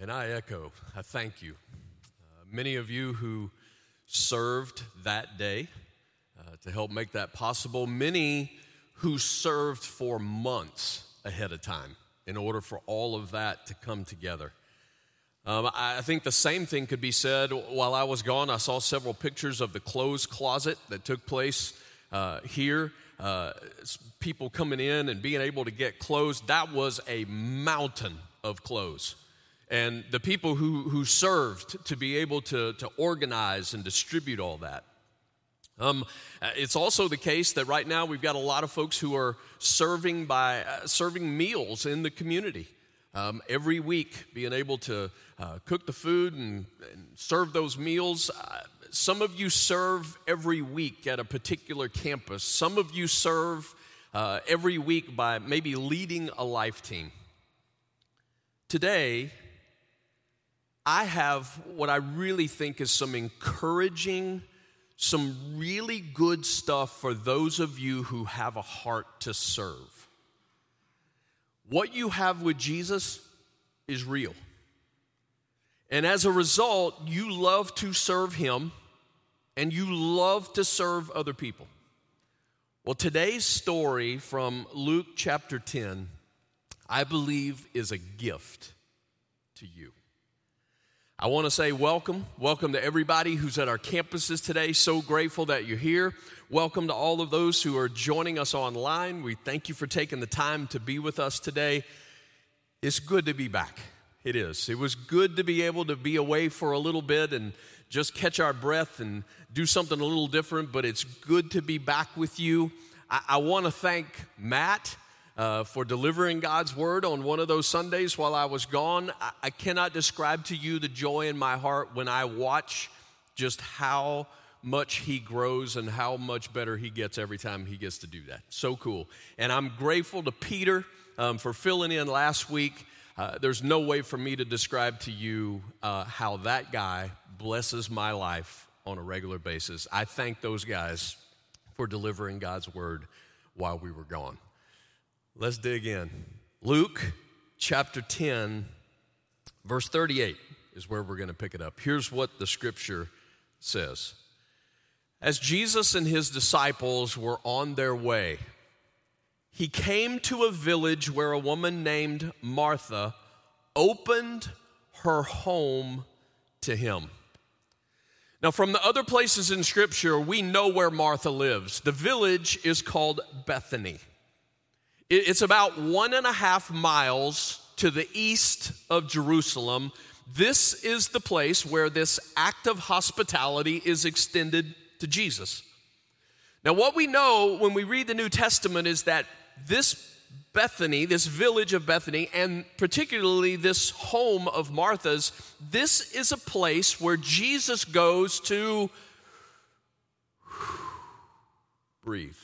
And I echo, I thank you. Uh, many of you who served that day uh, to help make that possible, many who served for months ahead of time in order for all of that to come together. Um, I think the same thing could be said while I was gone. I saw several pictures of the clothes closet that took place uh, here. Uh, people coming in and being able to get clothes. That was a mountain of clothes and the people who, who served to be able to, to organize and distribute all that. Um, it's also the case that right now we've got a lot of folks who are serving by uh, serving meals in the community um, every week, being able to uh, cook the food and, and serve those meals. Uh, some of you serve every week at a particular campus. Some of you serve uh, every week by maybe leading a life team. Today, I have what I really think is some encouraging, some really good stuff for those of you who have a heart to serve. What you have with Jesus is real. And as a result, you love to serve Him and you love to serve other people. Well, today's story from Luke chapter 10, I believe, is a gift to you. I want to say welcome. Welcome to everybody who's at our campuses today. So grateful that you're here. Welcome to all of those who are joining us online. We thank you for taking the time to be with us today. It's good to be back. It is. It was good to be able to be away for a little bit and just catch our breath and do something a little different, but it's good to be back with you. I, I want to thank Matt uh, for delivering God's word on one of those Sundays while I was gone. I, I cannot describe to you the joy in my heart when I watch just how much he grows and how much better he gets every time he gets to do that. So cool. And I'm grateful to Peter um, for filling in last week. Uh, there's no way for me to describe to you uh, how that guy blesses my life on a regular basis. I thank those guys for delivering God's word while we were gone. Let's dig in. Luke chapter 10, verse 38 is where we're going to pick it up. Here's what the scripture says As Jesus and his disciples were on their way, he came to a village where a woman named Martha opened her home to him. Now, from the other places in Scripture, we know where Martha lives. The village is called Bethany. It's about one and a half miles to the east of Jerusalem. This is the place where this act of hospitality is extended to Jesus. Now, what we know when we read the New Testament is that this Bethany, this village of Bethany, and particularly this home of Martha's, this is a place where Jesus goes to breathe.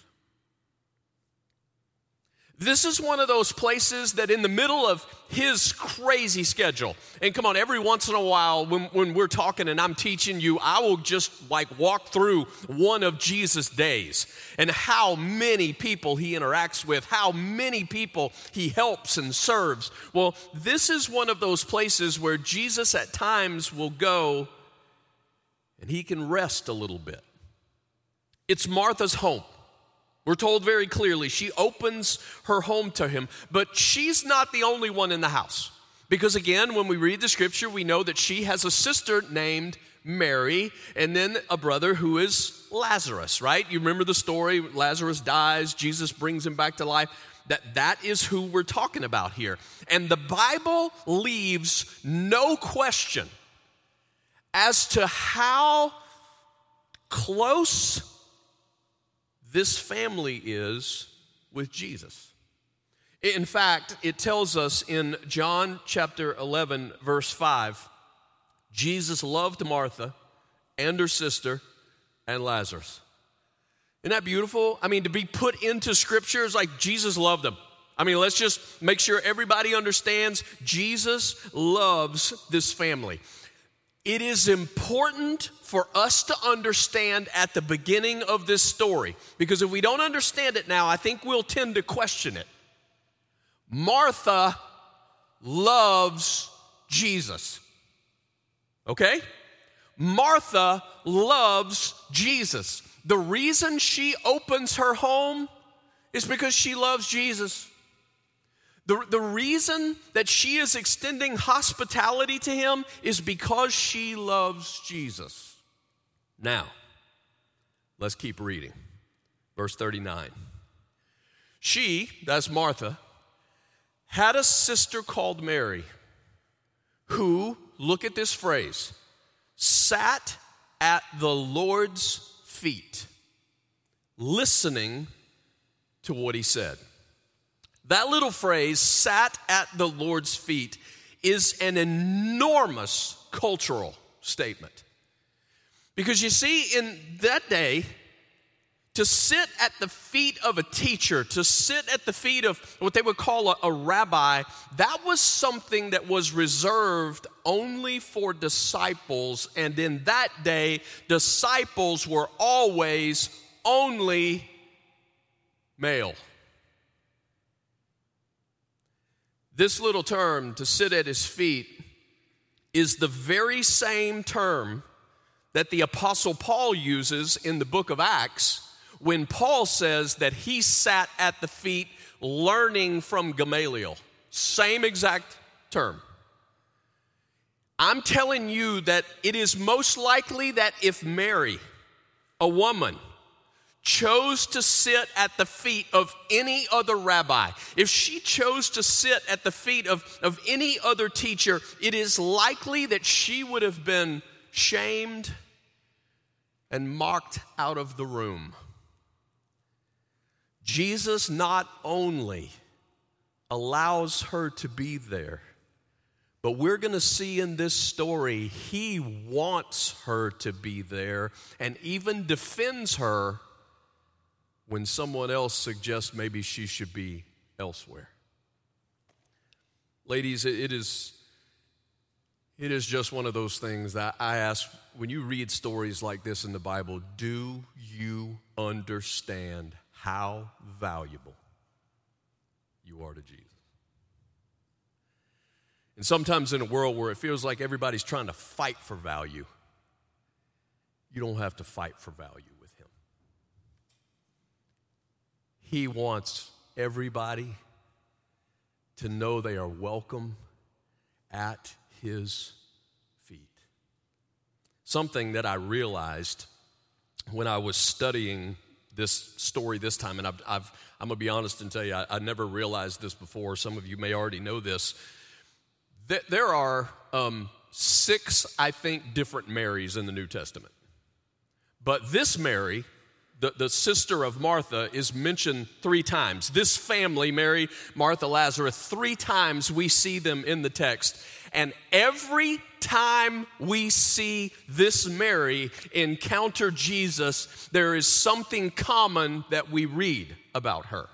This is one of those places that, in the middle of his crazy schedule, and come on, every once in a while when, when we're talking and I'm teaching you, I will just like walk through one of Jesus' days and how many people he interacts with, how many people he helps and serves. Well, this is one of those places where Jesus at times will go and he can rest a little bit. It's Martha's home. We're told very clearly she opens her home to him, but she's not the only one in the house. Because again, when we read the scripture, we know that she has a sister named Mary and then a brother who is Lazarus, right? You remember the story Lazarus dies, Jesus brings him back to life. That that is who we're talking about here. And the Bible leaves no question as to how close this family is with Jesus. In fact, it tells us in John chapter 11, verse 5, Jesus loved Martha and her sister and Lazarus. Isn't that beautiful? I mean, to be put into scripture is like Jesus loved them. I mean, let's just make sure everybody understands Jesus loves this family. It is important for us to understand at the beginning of this story, because if we don't understand it now, I think we'll tend to question it. Martha loves Jesus. Okay? Martha loves Jesus. The reason she opens her home is because she loves Jesus. The, the reason that she is extending hospitality to him is because she loves Jesus. Now, let's keep reading. Verse 39. She, that's Martha, had a sister called Mary who, look at this phrase, sat at the Lord's feet, listening to what he said. That little phrase, sat at the Lord's feet, is an enormous cultural statement. Because you see, in that day, to sit at the feet of a teacher, to sit at the feet of what they would call a, a, rabbi, that was something that was reserved only for disciples. And in that day, disciples were always only male. This little term, to sit at his feet, is the very same term that the Apostle Paul uses in the book of Acts when Paul says that he sat at the feet learning from Gamaliel. Same exact term. I'm telling you that it is most likely that if Mary, a woman, chose to sit at the feet of any other rabbi, if she chose to sit at the feet of, of any other teacher, it is likely that she would have been shamed and mocked out of the room. Jesus not only allows her to be there, but we're going to see in this story, he wants her to be there and even defends her when someone else suggests maybe she should be elsewhere. Ladies, it is, it is just one of those things that I ask when you read stories like this in the Bible, do you understand how valuable you are to Jesus? And sometimes in a world where it feels like everybody's trying to fight for value, you don't have to fight for value. He wants everybody to know they are welcome at His feet. Something that I realized when I was studying this story this time, and I've, I've, I'm going to be honest and tell you, I, I, never realized this before. Some of you may already know this. That there are um, six, I think, different Marys in the New Testament. But this Mary the, the sister of Martha, is mentioned three times. This family, Mary, Martha, Lazarus, three times we see them in the text. And every time we see this Mary encounter Jesus, there is something common that we read about her.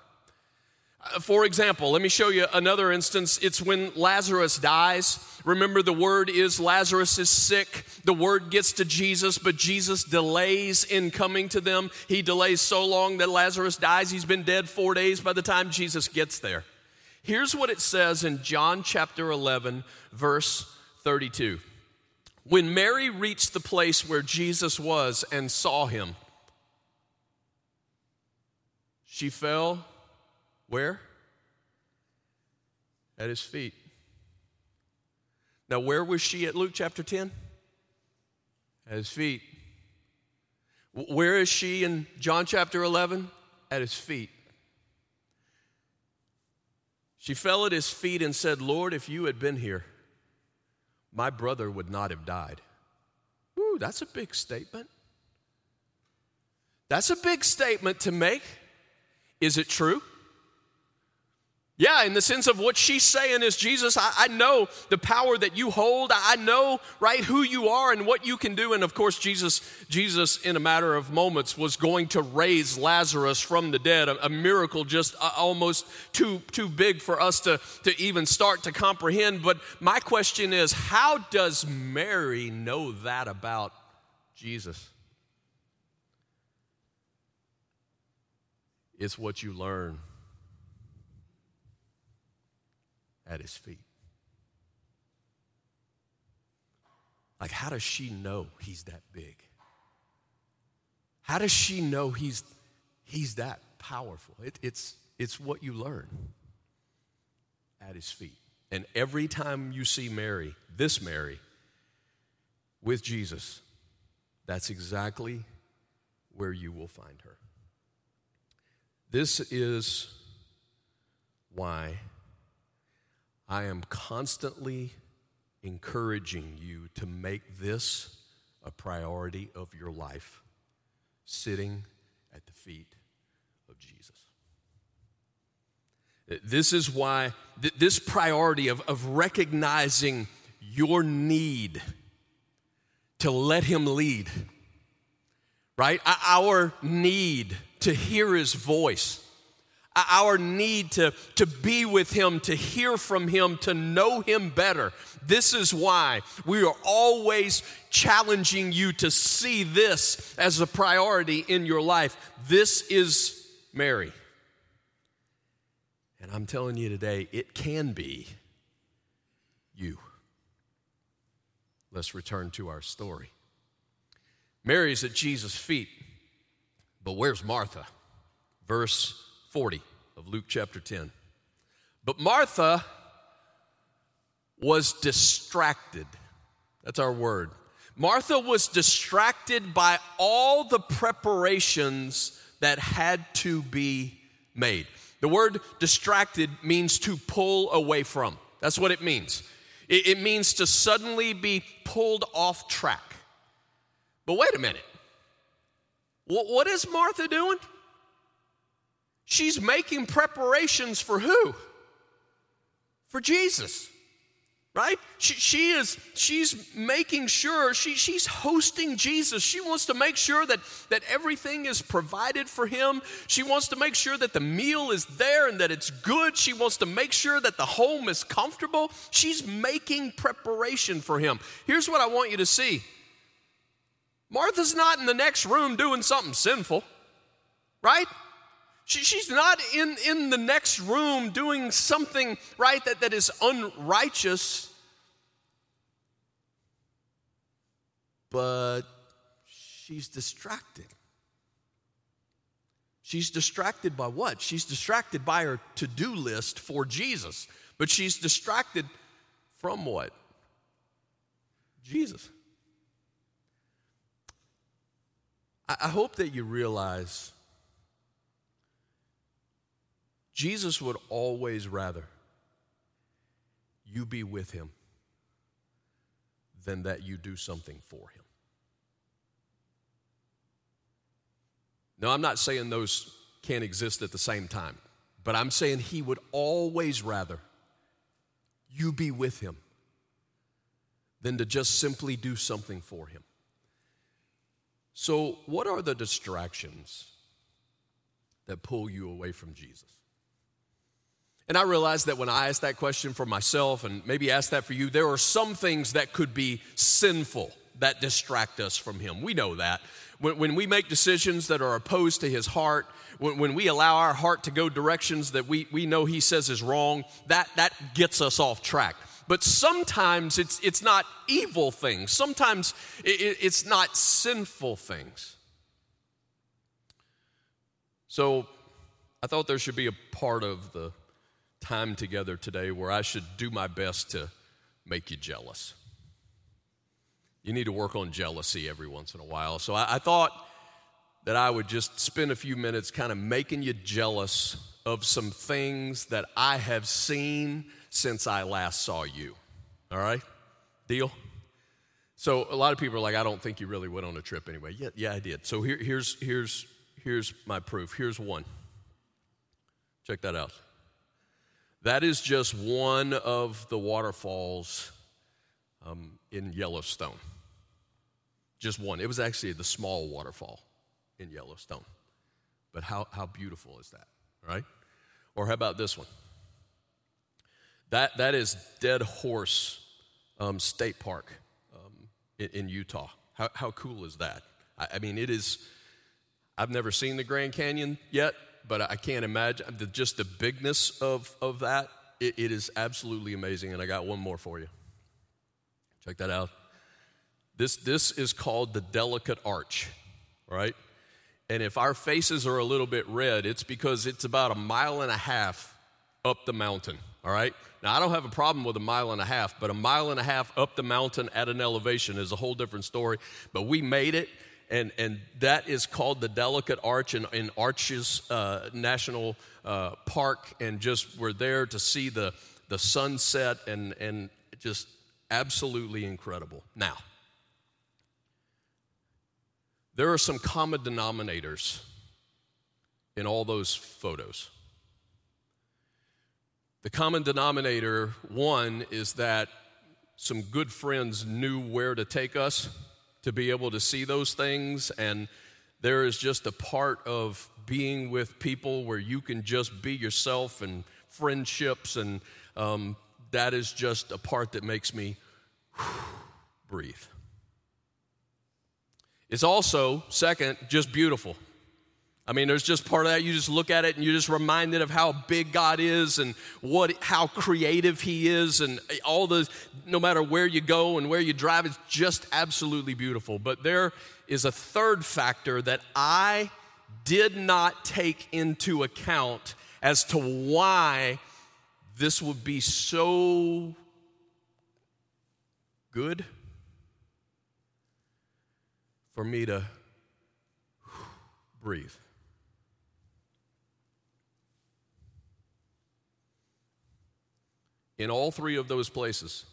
Uh, for example, let me show you another instance. It's when Lazarus dies. Remember, the word is Lazarus is sick. The word gets to Jesus, but Jesus delays in coming to them. He delays so long that Lazarus dies. He's been dead four days by the time Jesus gets there. Here's what it says in John chapter 11, verse 32. When Mary reached the place where Jesus was and saw him, she fell where? At his feet. Now, where was she at Luke chapter 10? At his feet. Where is she in John chapter 11? At his feet. She fell at his feet and said, Lord, if you had been here, my brother would not have died. Ooh, that's a big statement. That's a big statement to make. Is it true? Yeah, in the sense of what she's saying is, Jesus, I, I, know the power that you hold. I know, right, who you are and what you can do. And of course, Jesus, Jesus, in a matter of moments, was going to raise Lazarus from the dead, a, a miracle just uh, almost too, too big for us to, to even start to comprehend. But my question is, how does Mary know that about Jesus? It's what you learn at his feet. Like, how does she know he's that big? How does she know he's, he's that powerful? It, it's, it's what you learn at his feet. And every time you see Mary, this Mary, with Jesus, that's exactly where you will find her. This is why I am constantly encouraging you to make this a priority of your life, sitting at the feet of Jesus. This is why th- this priority of, of recognizing your need to let Him lead, right? Our need to hear His voice, Uh, our need to, to be with Him, to hear from Him, to know Him better. This is why we are always challenging you to see this as a priority in your life. This is Mary. And I'm telling you today, it can be you. Let's return to our story. Mary's at Jesus' feet, but where's Martha? Verse 40 of Luke chapter 10. But Martha was distracted. That's our word. Martha was distracted by all the preparations that had to be made. The word distracted means to pull away from. That's what it means. It, it means to suddenly be pulled off track. But wait a minute. What, what is Martha doing? She's making preparations for who? For Jesus right? She, she, is she's making sure she, she's hosting jesus. She wants to make sure that that everything is provided for him. She wants to make sure that the meal is there and that it's good. She wants to make sure that the home is comfortable. She's making preparation for him. Here's what i want you to see. Martha's not in the next room doing something sinful right she, she's not in, in the next room doing something, right, that, that is unrighteous. But she's distracted. She's distracted by what? She's distracted by her to do list for Jesus. But she's distracted from what? Jesus. I, I hope that you realize Jesus would always rather you be with him than that you do something for him. Now, I'm not saying those can't exist at the same time, but I'm saying he would always rather you be with him than to just simply do something for him. So, what are the distractions that pull you away from Jesus? And I realize that when I ask that question for myself and maybe ask that for you, there are some things that could be sinful that distract us from Him. We know that. When, when we make decisions that are opposed to His heart, when, when, we allow our heart to go directions that we, we know He says is wrong, that, that gets us off track. But sometimes it's, it's not evil things, sometimes it, it's not sinful things. So I thought there should be a part of the time together today where I should do my best to make you jealous. You need to work on jealousy every once in a while. So I, I thought that I would just spend a few minutes kind of making you jealous of some things that I have seen since I last saw you. All right? Deal? So a lot of people are like, I don't think you really went on a trip anyway. Yeah, yeah, I did. So here, here's here's here's my proof. Here's one. Check that out. That is just one of the waterfalls um, in Yellowstone. Just one. It was actually the small waterfall in Yellowstone. But how, how beautiful is that, right? Or how about this one? That, that is Dead Horse um, State Park um, in, in, Utah. How, how cool is that? I, I mean, it is, I've never seen the Grand Canyon yet, but I can't imagine the, just the bigness of, of that. It, it is absolutely amazing. And I got one more for you. Check that out. This, this is called the delicate arch, right? And if our faces are a little bit red, it's because it's about a mile and a half up the mountain, all right? Now, I don't have a problem with a mile and a half, but a mile and a half up the mountain at an elevation is a whole different story. But we made it, and, and that is called the Delicate Arch in, in Arches uh, National uh, Park. And just we're there to see the, the sunset, and, and just absolutely incredible. Now, there are some common denominators in all those photos. The common denominator, one, is that some good friends knew where to take us to be able to see those things. And there is just a part of being with people where you can just be yourself and friendships. And um, that is just a part that makes me breathe. It's also, second, just beautiful. I mean, there's just part of that. You just look at it and you're just reminded of how big God is and what, how creative He is, and all the, no matter where you go and where you drive, it's just absolutely beautiful. But there is a third factor that I did not take into account as to why this would be so good for me to breathe. In all three of those places.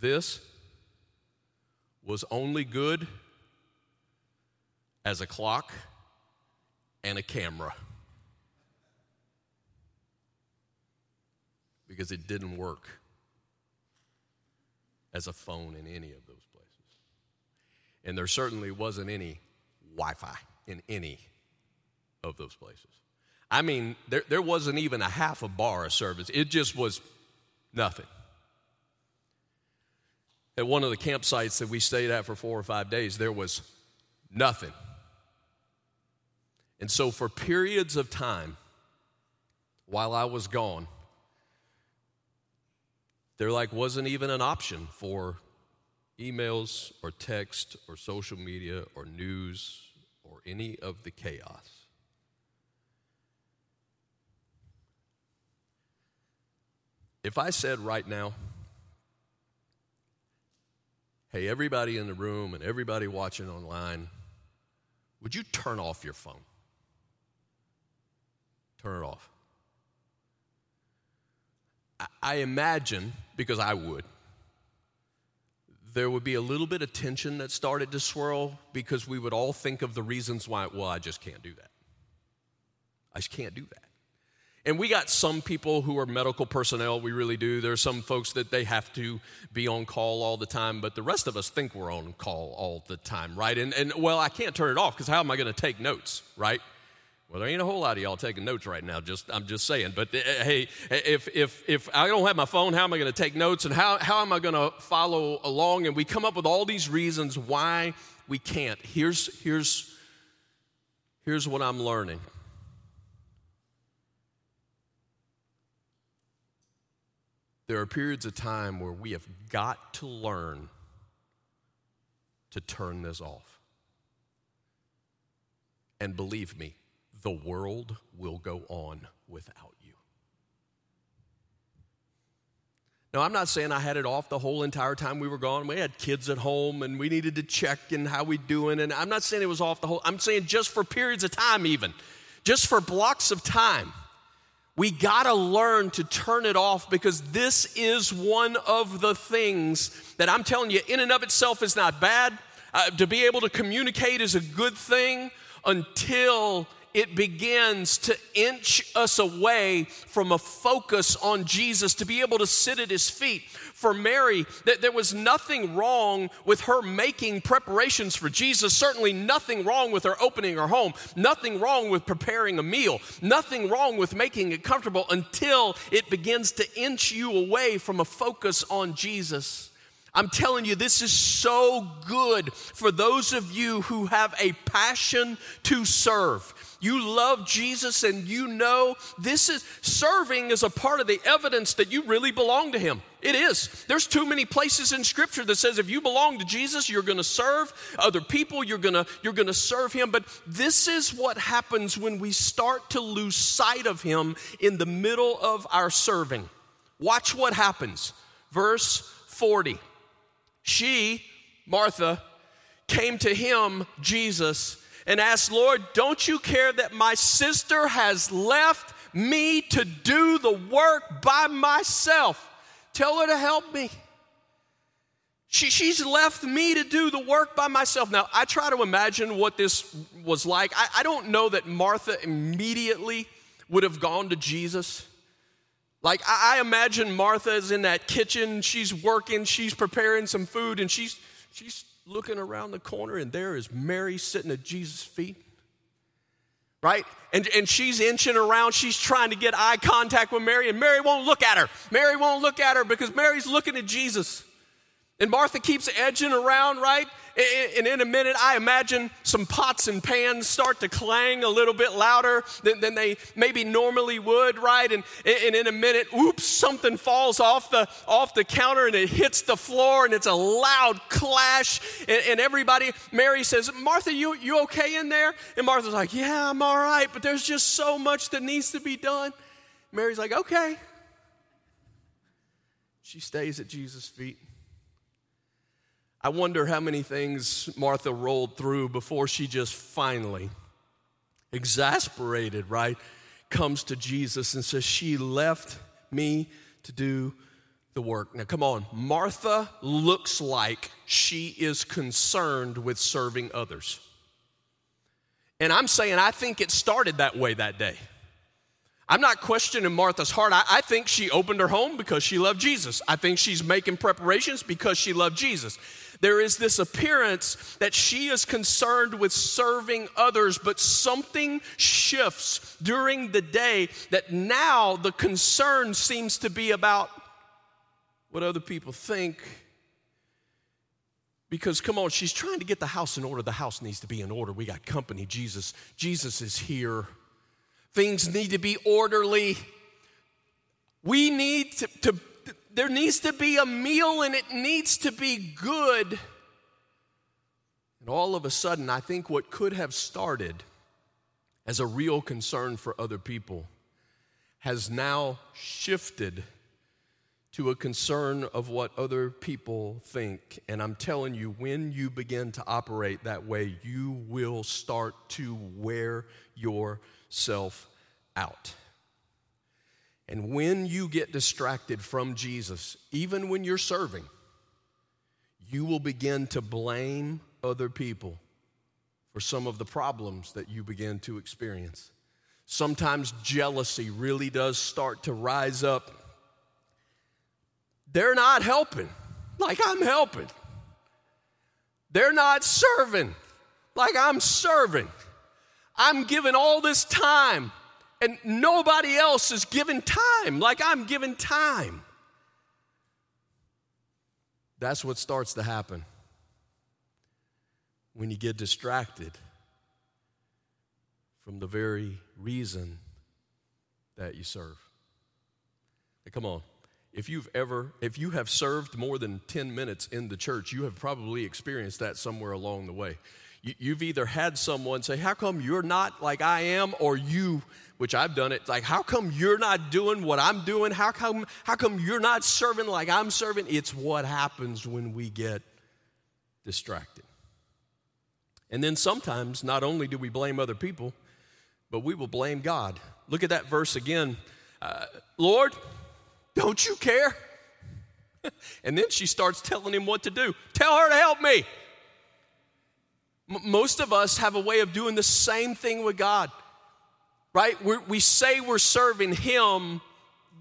This was only good as a clock and a camera because it didn't work as a phone in any of those places. And there certainly wasn't any Wi Fi in any of those places. I mean, there, there wasn't even a half a bar of service, it just was nothing. At one of the campsites that we stayed at for four or five days, there was nothing. And so, for periods of time while I was gone, there like wasn't even an option for emails or text or social media or news or any of the chaos. If I said right now, hey, everybody in the room and everybody watching online, would you turn off your phone? Turn it off. I imagine, because I would, there would be a little bit of tension that started to swirl because we would all think of the reasons why, well, I just can't do that. I just can't do that. And we got some people who are medical personnel, we really do. There are some folks that they have to be on call all the time, but the rest of us think we're on call all the time, right? And, and well, I can't turn it off because how am I going to take notes, right? Well, there ain't a whole lot of y'all taking notes right now. Just I'm just saying. But uh, hey, if if if I don't have my phone, how am I going to take notes? And how how am I going to follow along? And we come up with all these reasons why we can't. Here's here's here's what I'm learning. There are periods of time where we have got to learn to turn this off. And believe me, the world will go on without you. Now, I'm not saying I had it off the whole entire time we were gone. We had kids at home and we needed to check and how we doing. And I'm not saying it was off the whole, I'm saying just for periods of time, even, just for blocks of time. We got to learn to turn it off because this is one of the things that I'm telling you, in and of itself, is not bad. Uh, to be able to communicate is a good thing until it begins to inch us away from a focus on Jesus, to be able to sit at his feet. For Mary, that there was nothing wrong with her making preparations for Jesus, certainly nothing wrong with her opening her home, nothing wrong with preparing a meal, nothing wrong with making it comfortable until it begins to inch you away from a focus on Jesus. I'm telling you, this is so good for those of you who have a passion to serve. You love Jesus and you know this is serving is a part of the evidence that you really belong to Him. It is. There's too many places in Scripture that says if you belong to Jesus, you're going to serve other people, you're going to you're going to serve Him. But this is what happens when we start to lose sight of Him in the middle of our serving. Watch what happens. Verse 40. She, Martha, came to him, Jesus, and asked, Lord, don't you care that my sister has left me to do the work by myself? Tell her to help me. She, she's left me to do the work by myself. Now, I try to imagine what this was like. I, I don't know that Martha immediately would have gone to Jesus. Like, I imagine Martha is in that kitchen, she's working, she's preparing some food, and she's, she's looking around the corner, and there is Mary sitting at Jesus' feet. Right? And, and she's inching around. She's trying to get eye contact with Mary, and Mary won't look at her. Mary won't look at her because Mary's looking at Jesus. And Martha keeps edging around, right? And in a minute, I imagine some pots and pans start to clang a little bit louder than, than they maybe normally would, right? And, and in a minute, oops, something falls off the, off the counter and it hits the floor and it's a loud clash. And, and everybody, Mary says, Martha, you, you okay in there? And Martha's like, Yeah, I'm all right, but there's just so much that needs to be done. Mary's like, Okay. She stays at Jesus' feet. I wonder how many things Martha rolled through before she just finally, exasperated, right, comes to Jesus and says, She left me to do the work. Now, come on. Martha looks like she is concerned with serving others. And I'm saying, I think it started that way that day. I'm not questioning Martha's heart. I, I, think she opened her home because she loved Jesus. I think she's making preparations because she loved Jesus there is this appearance that she is concerned with serving others, but something shifts during the day that now the concern seems to be about what other people think. Because come on, she's trying to get the house in order. The house needs to be in order. We got company. Jesus, Jesus is here. Things need to be orderly. We need to, to there needs to be a meal and it needs to be good. And all of a sudden, I think what could have started as a real concern for other people has now shifted to a concern of what other people think. And I'm telling you, when you begin to operate that way, you will start to wear yourself out. And when you get distracted from Jesus, even when you're serving, you will begin to blame other people for some of the problems that you begin to experience. Sometimes jealousy really does start to rise up. They're not helping like I'm helping. They're not serving like I'm serving. I'm giving all this time and nobody else is given time like I'm given time. That's what starts to happen when you get distracted from the very reason that you serve. Hey, come on. If you've ever, if you have served more than 10 minutes in the church, you have probably experienced that somewhere along the way. You, have either had someone say, How come you're not like I am? Or you, which I've done it, like, How come you're not doing what I'm doing? How come, how come you're not serving like I'm serving? It's what happens when we get distracted. And then sometimes, not only do we blame other people, but we will blame God. Look at that verse again. Uh, Lord, don't you care? and then she starts telling him what to do. Tell her to help me most of us have a way of doing the same thing with God, right? We're, we say we're serving Him,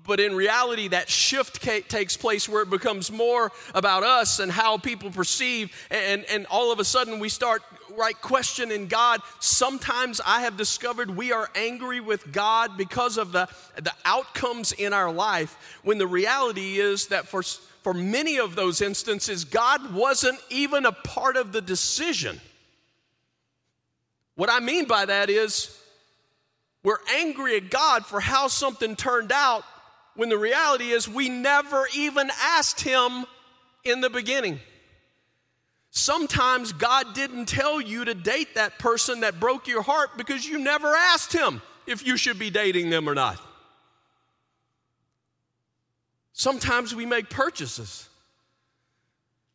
but in reality, that shift takes place where it becomes more about us and how people perceive, and, and all of a sudden we start right questioning God. Sometimes I have discovered we are angry with God because of the, the outcomes in our life, when the reality is that for for many of those instances, God wasn't even a part of the decision. What I mean by that is, we're angry at God for how something turned out when the reality is we never even asked Him in the beginning. Sometimes God didn't tell you to date that person that broke your heart because you never asked Him if you should be dating them or not. Sometimes we make purchases.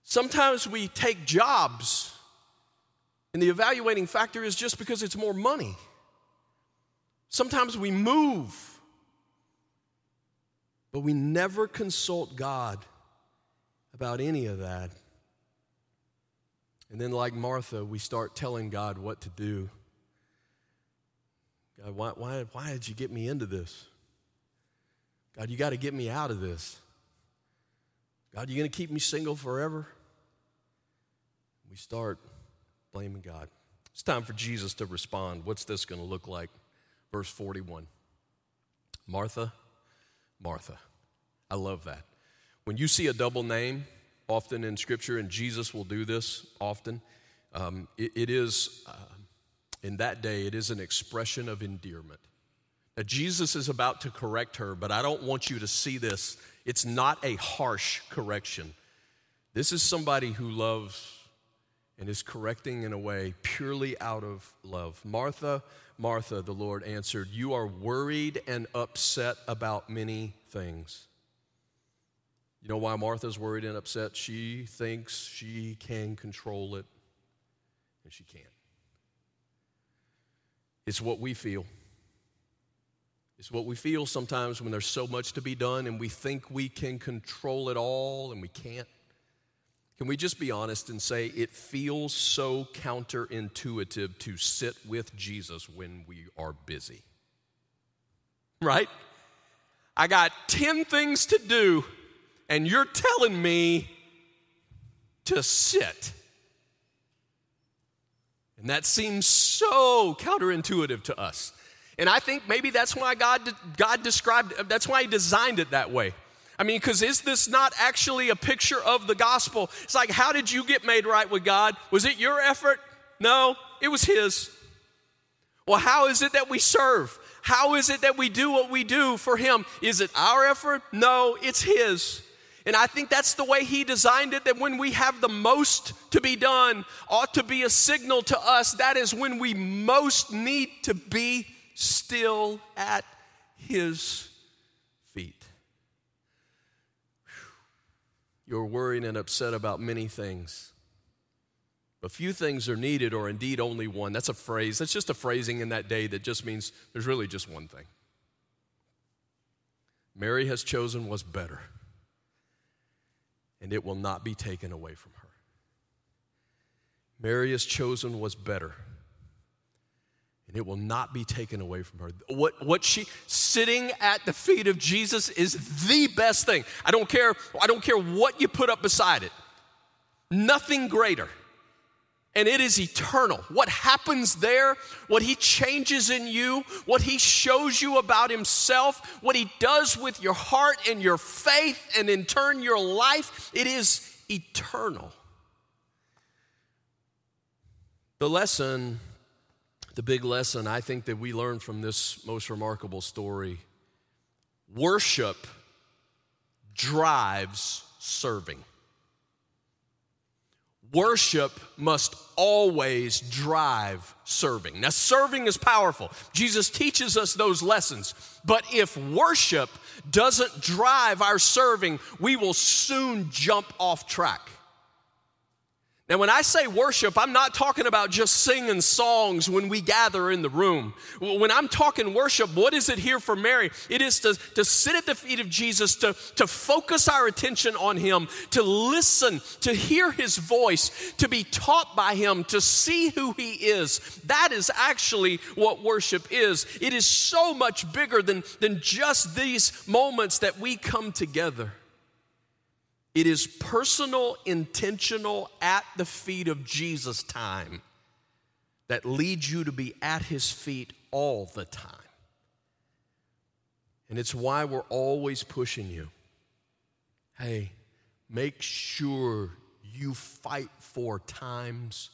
Sometimes we take jobs, and the evaluating factor is just because it's more money. Sometimes we move, but we never consult God about any of that. And then, like Martha, we start telling God what to do. God, why, why, why did you get me into this? God, you got to get me out of this. God, you going to keep me single forever? We start blaming God. It's time for Jesus to respond. What's this going to look like? Verse 41. Martha, Martha. I love that. When you see a double name, often in Scripture, and Jesus will do this often, um, it, it is, uh, in that day, it is an expression of endearment. Now, Jesus is about to correct her, but I don't want you to see this. It's not a harsh correction. This is somebody who loves and is correcting in a way purely out of love. Martha, Martha, the Lord answered, You are worried and upset about many things. You know why Martha's worried and upset? She thinks she can control it, and she can't. It's what we feel. It's what we feel sometimes when there's so much to be done and we think we can control it all and we can't. Can we just be honest and say it feels so counterintuitive to sit with Jesus when we are busy? Right? I got 10 things to do, and you're telling me to sit. And that seems so counterintuitive to us. And I think maybe that's why God, God described, that's why He designed it that way. I mean, because is this not actually a picture of the gospel? It's like, how did you get made right with God? Was it your effort? No, it was His. Well, how is it that we serve? How is it that we do what we do for Him? Is it our effort? No, it's His. And I think that's the way He designed it that when we have the most to be done, ought to be a signal to us. That is when we most need to be still at his feet. You're worried and upset about many things. A few things are needed, or indeed only one. That's a phrase. That's just a phrasing in that day that just means there's really just one thing. Mary has chosen what's better, and it will not be taken away from her. Mary has chosen what's better and it will not be taken away from her. What, what she sitting at the feet of Jesus is the best thing. I don't care, I don't care what you put up beside it. Nothing greater. And it is eternal. What happens there, what he changes in you, what he shows you about himself, what he does with your heart and your faith, and in turn your life, it is eternal. The lesson the big lesson I think that we learn from this most remarkable story worship drives serving. Worship must always drive serving. Now, serving is powerful. Jesus teaches us those lessons. But if worship doesn't drive our serving, we will soon jump off track. Now, when I say worship, I'm not talking about just singing songs when we gather in the room. When I'm talking worship, what is it here for Mary? It is to, to sit at the feet of Jesus, to, to focus our attention on Him, to listen, to hear His voice, to be taught by Him, to see who He is. That is actually what worship is. It is so much bigger than, than just these moments that we come together. It is personal, intentional, at the feet of Jesus time that leads you to be at his feet all the time. And it's why we're always pushing you. Hey, make sure you fight for times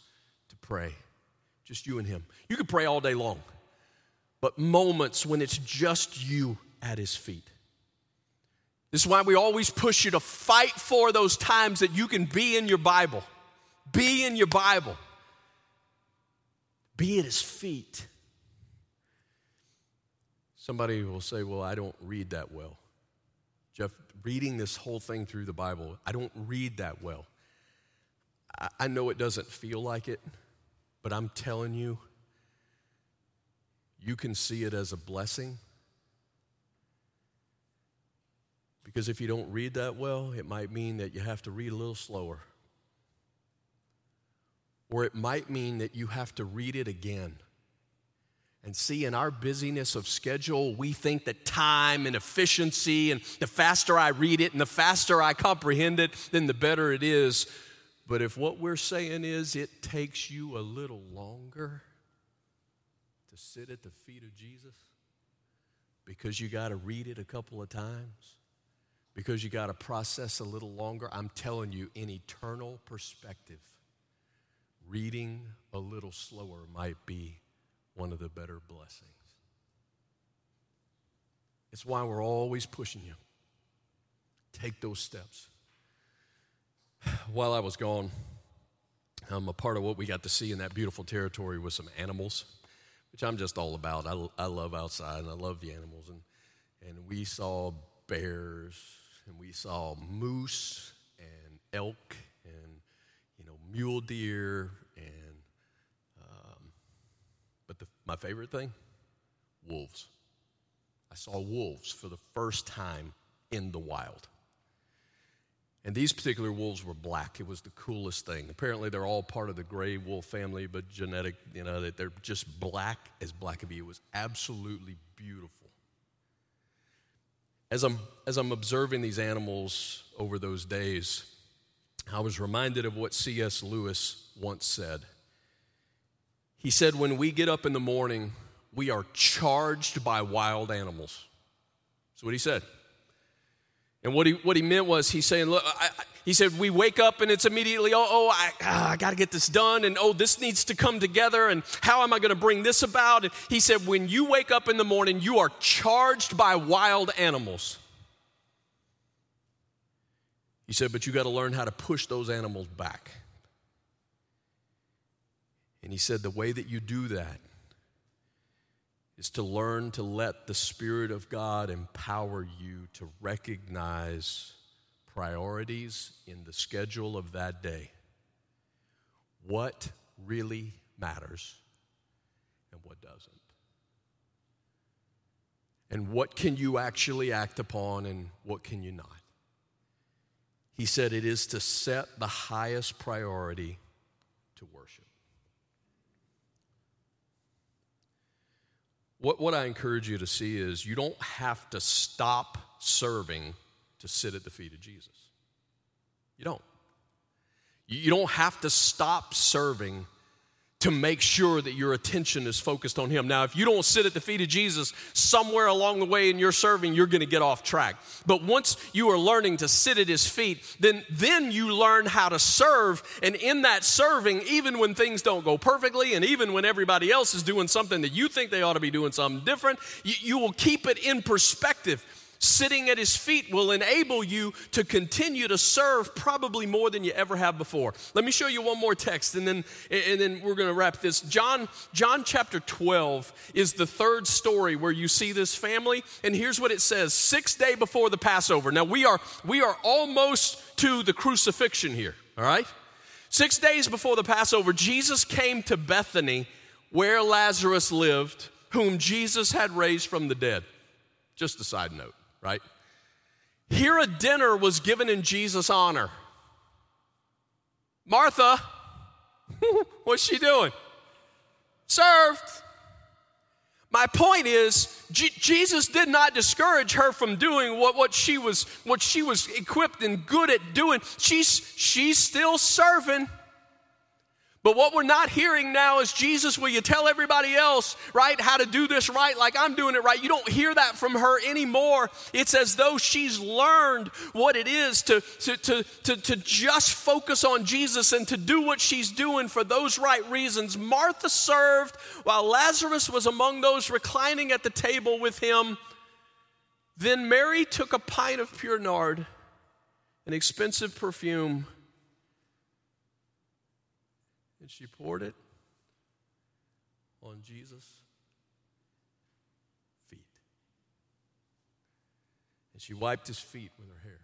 to pray. Just you and Him. You could pray all day long, but moments when it's just you at His feet. This is why we always push you to fight for those times that you can be in your Bible. Be in your Bible. Be at His feet. Somebody will say, Well, I don't read that well. Jeff, reading this whole thing through the Bible, I don't read that well. I, know it doesn't feel like it, but I'm telling you, you can see it as a blessing. Because if you don't read that well, it might mean that you have to read a little slower. Or it might mean that you have to read it again. And see, in our busyness of schedule, we think that time and efficiency, and the faster I read it and the faster I comprehend it, then the better it is. But if what we're saying is it takes you a little longer to sit at the feet of Jesus because you got to read it a couple of times, because you got to process a little longer, I'm telling you, in eternal perspective, reading a little slower might be one of the better blessings. It's why we're always pushing you. Take those steps. While I was gone, um, a part of what we got to see in that beautiful territory was some animals, which I'm just all about. I, I love outside and I love the animals. And, and we saw bears and we saw moose and elk and, you know, mule deer and um, But My favorite thing? Wolves. I saw wolves for the first time in the wild. And these particular wolves were black. It was the coolest thing. Apparently, they're all part of the gray wolf family, but genetic, you know, they're just black as black can be. It was absolutely beautiful. As I'm, as I'm observing these animals over those days, I was reminded of what C.S. Lewis once said. He said, When we get up in the morning, we are charged by wild animals. That's what he said. And what he, what he meant was, he's saying, Look, I, he said, we wake up and it's immediately, oh, oh I, ah, I got to get this done, and oh, this needs to come together, and how am I going to bring this about? And he said, when you wake up in the morning, you are charged by wild animals. He said, but you got to learn how to push those animals back. And he said, the way that you do that is to learn to let the Spirit of God empower you to recognize priorities in the schedule of that day. What really matters and what doesn't. And what can you actually act upon and what can you not? He said it is to set the highest priority to worship. What, what I encourage you to see is you don't have to stop serving to sit at the feet of Jesus. You don't. You don't have to stop serving to make sure that your attention is focused on Him. Now, if you don't sit at the feet of Jesus, somewhere along the way in your serving, you're going to get off track. But once you are learning to sit at His feet, then, then you learn how to serve. And in that serving, even when things don't go perfectly, and even when everybody else is doing something that you think they ought to be doing something different, you, you will keep it in perspective sitting at his feet will enable you to continue to serve probably more than you ever have before. Let me show you one more text and then and then we're going to wrap this. John John chapter 12 is the third story where you see this family and here's what it says 6 day before the Passover. Now we are we are almost to the crucifixion here, all right? 6 days before the Passover, Jesus came to Bethany where Lazarus lived, whom Jesus had raised from the dead. Just a side note right? Here a dinner was given in Jesus' honor. Martha, what's she doing? Served. My point is, G- Jesus did not discourage her from doing what, what, she was, what she was equipped and good at doing. She's, she's still serving. But what we're not hearing now is Jesus, will you tell everybody else, right, how to do this right like I'm doing it right? You don't hear that from her anymore. It's as though she's learned what it is to, to, to, to, to just focus on Jesus and to do what she's doing for those right reasons. Martha served while Lazarus was among those reclining at the table with him. Then Mary took a pint of pure nard, an expensive perfume and she poured it on Jesus' feet. And she wiped his feet with her hair.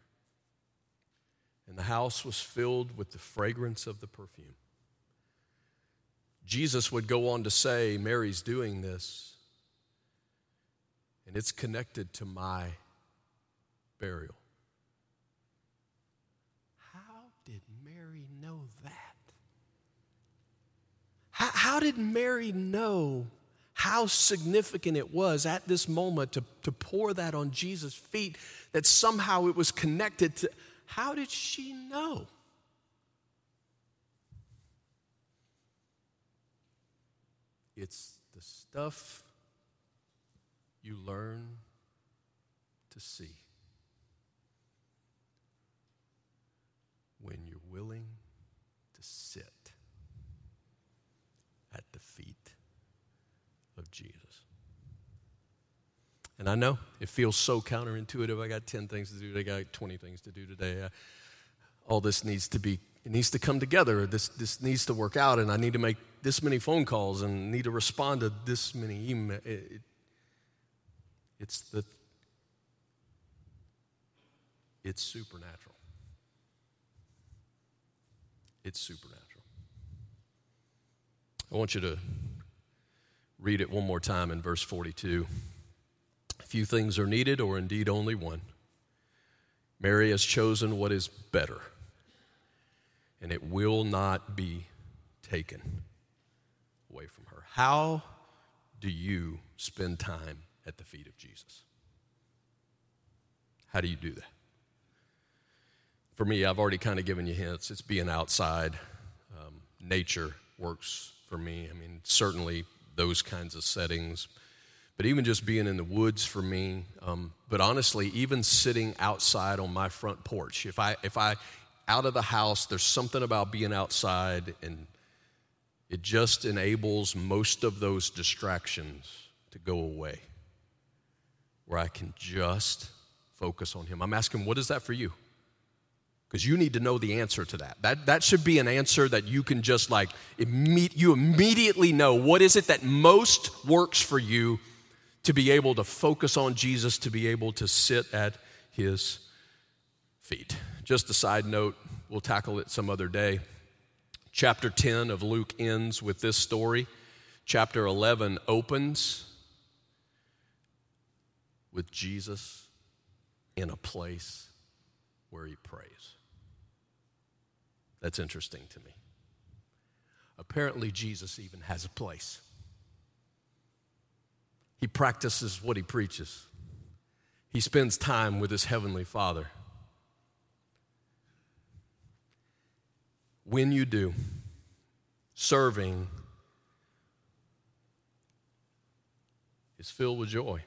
And the house was filled with the fragrance of the perfume. Jesus would go on to say, Mary's doing this, and it's connected to my burial. How did Mary know that? How, how did Mary know how significant it was at this moment to, to pour that on Jesus' feet, that somehow it was connected to. How did she know? It's the stuff you learn to see when you're willing to sit at the feet of Jesus. And I know it feels so counterintuitive. I got 10 things to do today, I got 20 things to do today. All this needs to be, it needs to come together. This, this needs to work out, and I need to make this many phone calls and need to respond to this many emails. It, it, it's the, it's supernatural. It's supernatural. I want you to read it one more time in verse 42. Few things are needed, or indeed only one. Mary has chosen what is better, and it will not be taken away from her. How do you spend time at the feet of Jesus? How do you do that? For me, I've already kind of given you hints. It's being outside, um, nature works for me. I mean, certainly those kinds of settings, but even just being in the woods for me. Um, but honestly, even sitting outside on my front porch, if I if I out of the house, there's something about being outside, and it just enables most of those distractions to go away, where I can just focus on Him. I'm asking, what is that for you? because you need to know the answer to that. That, that should be an answer that you can just like, imme- you immediately know what is it that most works for you to be able to focus on Jesus, to be able to sit at his feet. Just a side note, we'll tackle it some other day. Chapter 10 of Luke ends with this story. Chapter 11 opens with Jesus in a place where he prays. That's interesting to me. Apparently, Jesus even has a place. He practices what he preaches, he spends time with his heavenly Father. When you do, serving is filled with joy.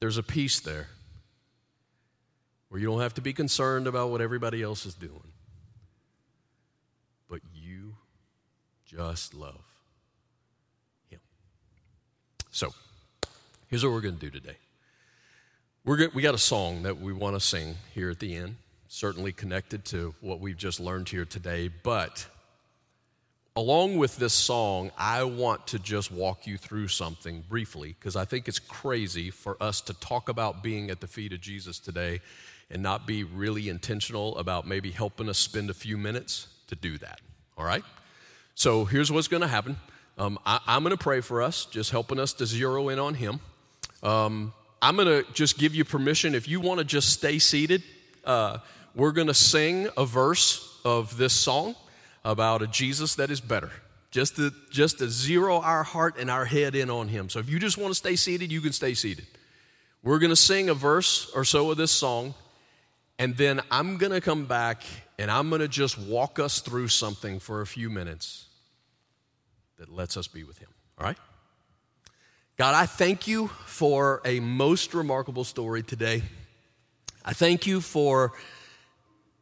There's a peace there where you don't have to be concerned about what everybody else is doing, but you just love. So, here's what we're going to do today. We're we got a song that we want to sing here at the end, certainly connected to what we've just learned here today, but along with this song, I want to just walk you through something briefly because I think it's crazy for us to talk about being at the feet of Jesus today and not be really intentional about maybe helping us spend a few minutes to do that. All right? So here's what's going to happen. Um, I, am going to pray for us, just helping us to zero in on Him. Um, I'm going to just give you permission if you want to just stay seated. Uh, we're going to sing a verse of this song about a Jesus that is better. Just to, just to zero our heart and our head in on Him. So if you just want to stay seated, you can stay seated. We're going to sing a verse or so of this song, and then I'm going to come back And I'm going to just walk us through something for a few minutes that lets us be with Him. All right? God, I thank you for a most remarkable story today. I thank you for,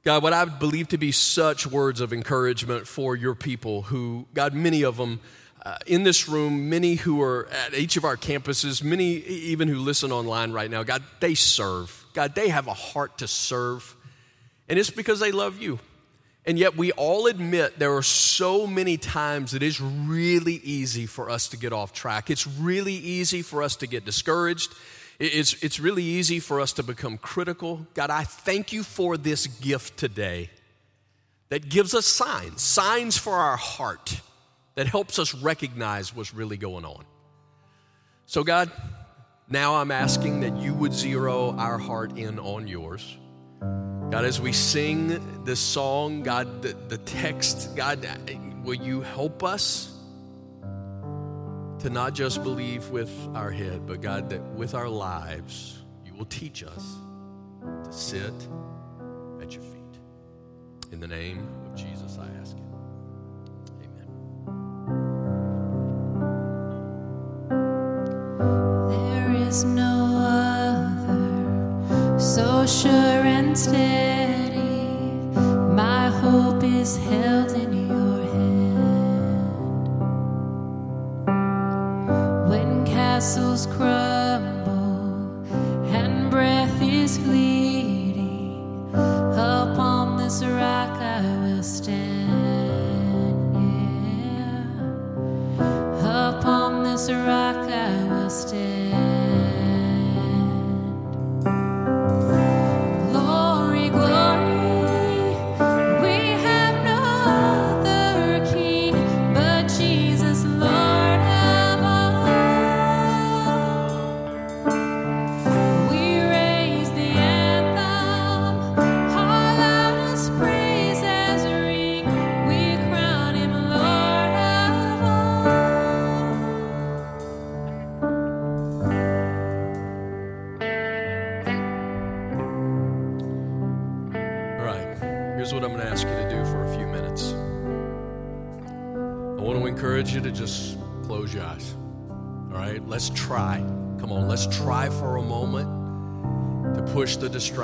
God, what I believe to be such words of encouragement for your people who, God, many of them uh, in this room, many who are at each of our campuses, many even who listen online right now, God, they serve. God, they have a heart to serve. And it's because they love you. And yet, we all admit there are so many times that it's really easy for us to get off track. It's really easy for us to get discouraged. It's, it's really easy for us to become critical. God, I thank you for this gift today that gives us signs, signs for our heart that helps us recognize what's really going on. So, God, now I'm asking that you would zero our heart in on yours. God, as we sing this song, God, the, the text, God, will you help us to not just believe with our head, but God, that with our lives, you will teach us to sit at your feet. In the name of Jesus, I ask it. is no so sure and steady. My hope is held in your hand. When castles crumble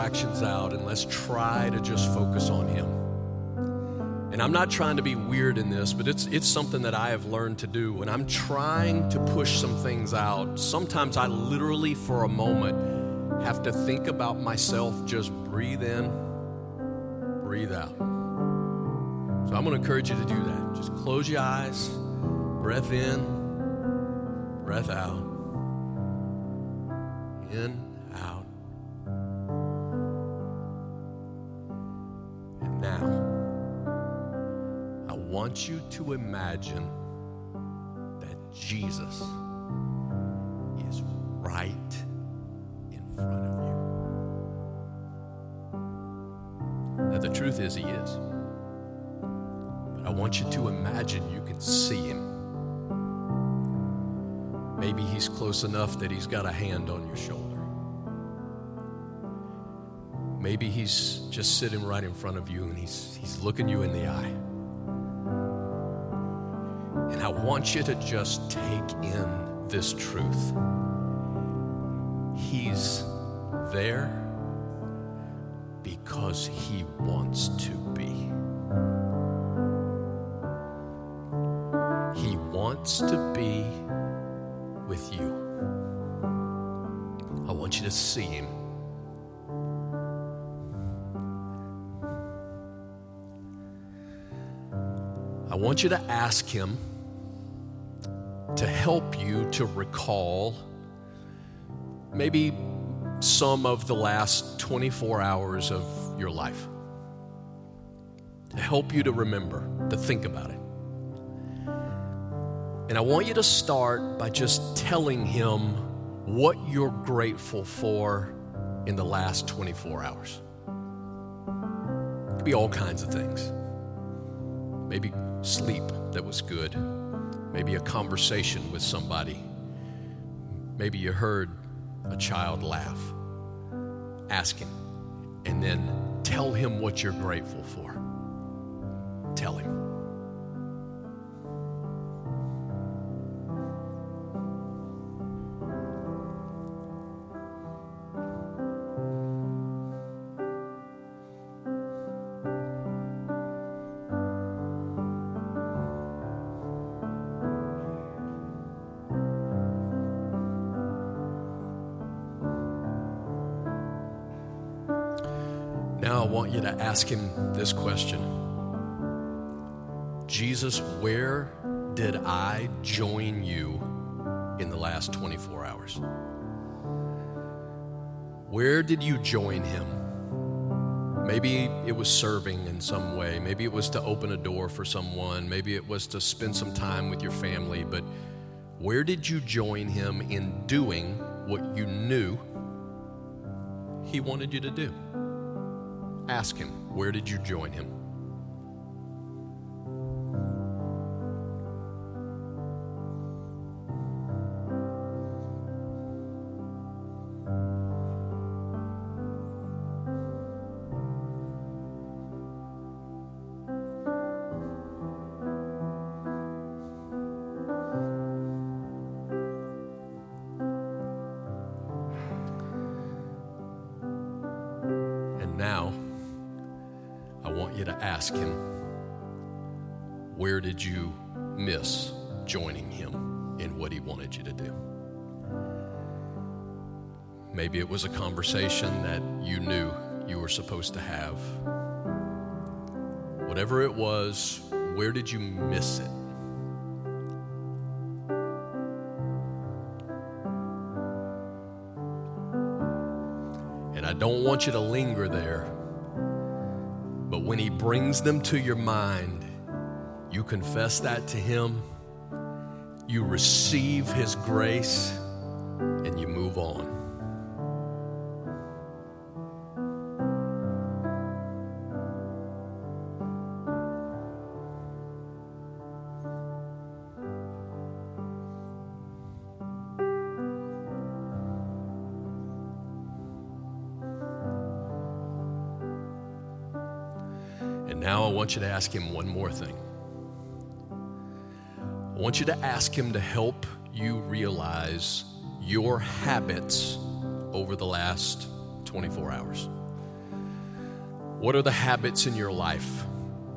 distractions out and let's try to just focus on Him. And I'm not trying to be weird in this, but it's, it's something that I have learned to do. When I'm trying to push some things out, sometimes I literally, for a moment, have to think about myself just breathe in, breathe out. So I'm going to encourage you to do that. Just close your eyes, breath in, breath out in, now, I want you to imagine that Jesus is right in front of you. Now, the truth is, He is. But I want you to imagine you can see Him. Maybe he's close enough that he's got a hand on your shoulder. Maybe he's just sitting right in front of you and he's, he's looking you in the eye. And I want you to just take in this truth. He's there because he wants to be. He wants to be with you. I want you to see him. I want you to ask him to help you to recall maybe some of the last 24 hours of your life. To help you to remember, to think about it. And I want you to start by just telling him what you're grateful for in the last 24 hours. It could be all kinds of things. Maybe sleep that was good. Maybe a conversation with somebody. Maybe you heard a child laugh. Ask him and then tell him what you're grateful for. tell him. Ask him this question Jesus, where did I join you in the last 24 hours? Where did you join him? Maybe it was serving in some way. Maybe it was to open a door for someone. Maybe it was to spend some time with your family. But where did you join him in doing what you knew he wanted you to do? Ask him, where did you join him? Maybe it was a conversation that you knew you were supposed to have. Whatever it was, where did you miss it? And I don't want you to linger there. But when He brings them to your mind, you confess that to Him, you receive His grace, and you move on. Want you to ask Him one more thing. I want you to ask Him to help you realize your habits over the last 24 hours. What are the habits in your life,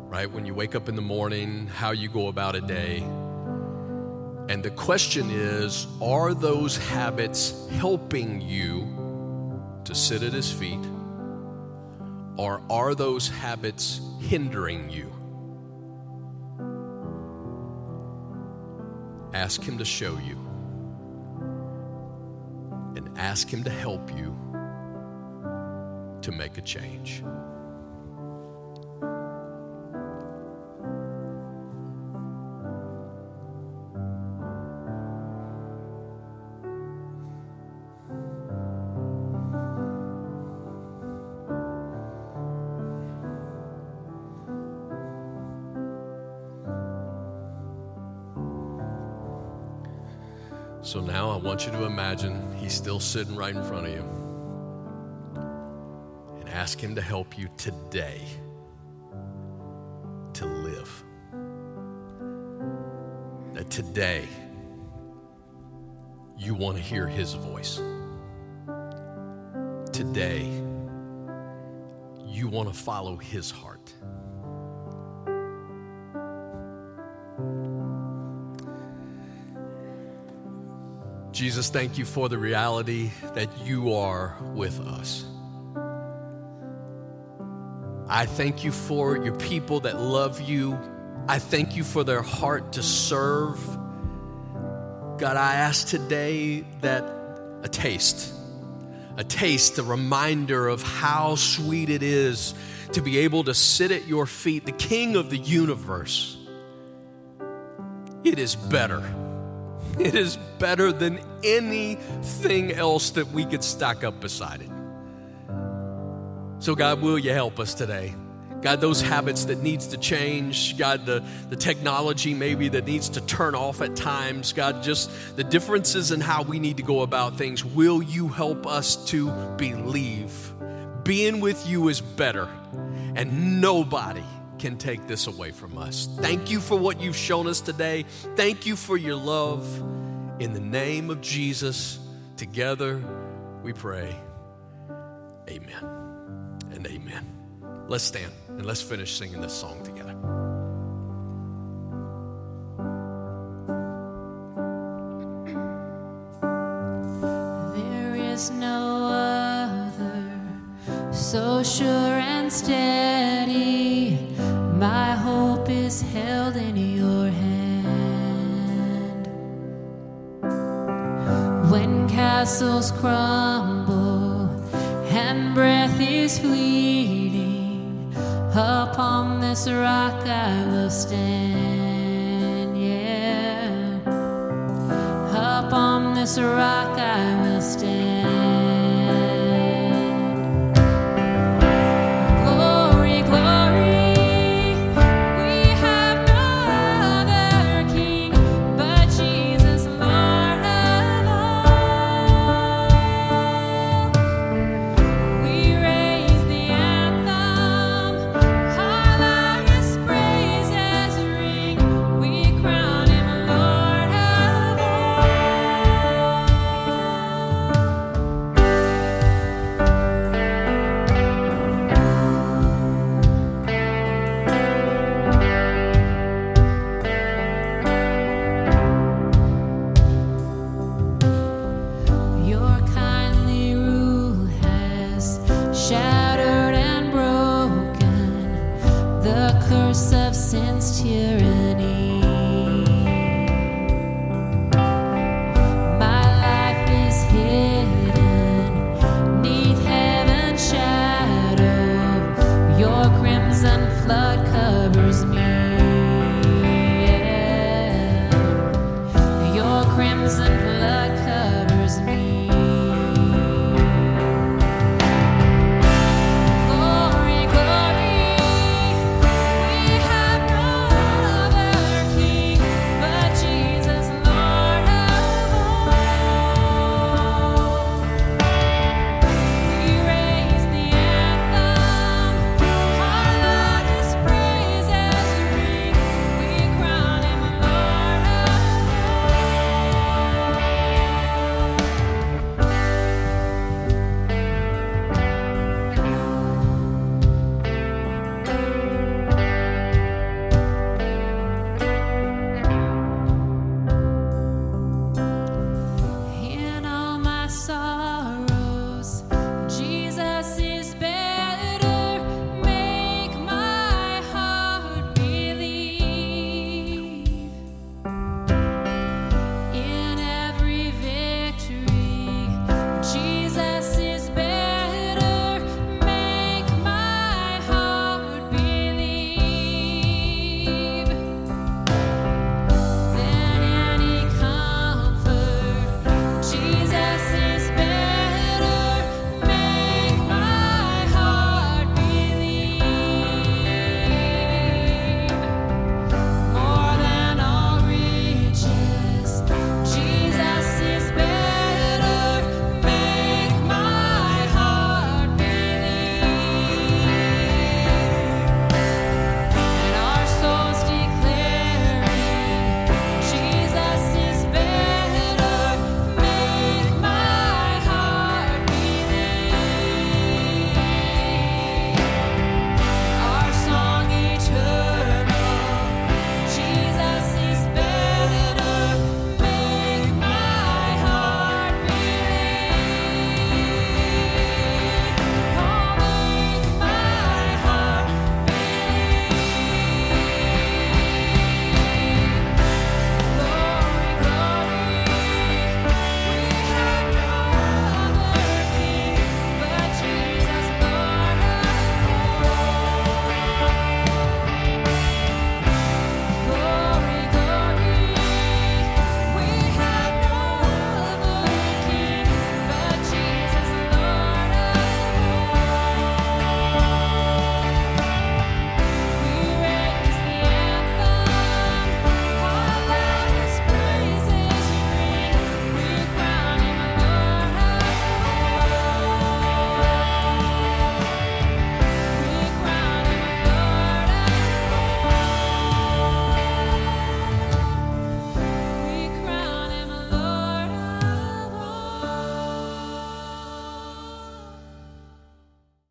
right? When you wake up in the morning, how you go about a day. And the question is are those habits helping you to sit at His feet? Or are those habits hindering you? Ask Him to show you. And ask Him to help you to make a change. So now I want you to imagine he's still sitting right in front of you. And ask him to help you today to live. That today you want to hear his voice. Today you want to follow his heart. Jesus, thank you for the reality that you are with us. I thank you for your people that love you. I thank you for their heart to serve. God, I ask today that a taste, a taste, a reminder of how sweet it is to be able to sit at your feet, the King of the universe. It is better. It is better than anything else that we could stack up beside it. So, God, will you help us today? God, those habits that needs to change, God, the, the technology maybe that needs to turn off at times, God, just the differences in how we need to go about things. Will you help us to believe? Being with you is better, and nobody can take this away from us. Thank you for what you've shown us today. Thank you for your love. In the name of Jesus, together we pray. Amen and amen. Let's stand and let's finish singing this song together. There is no other so sure and steady. Held in your hand. When castles crumble and breath is fleeting, upon this rock I will stand. Yeah. Upon this rock I will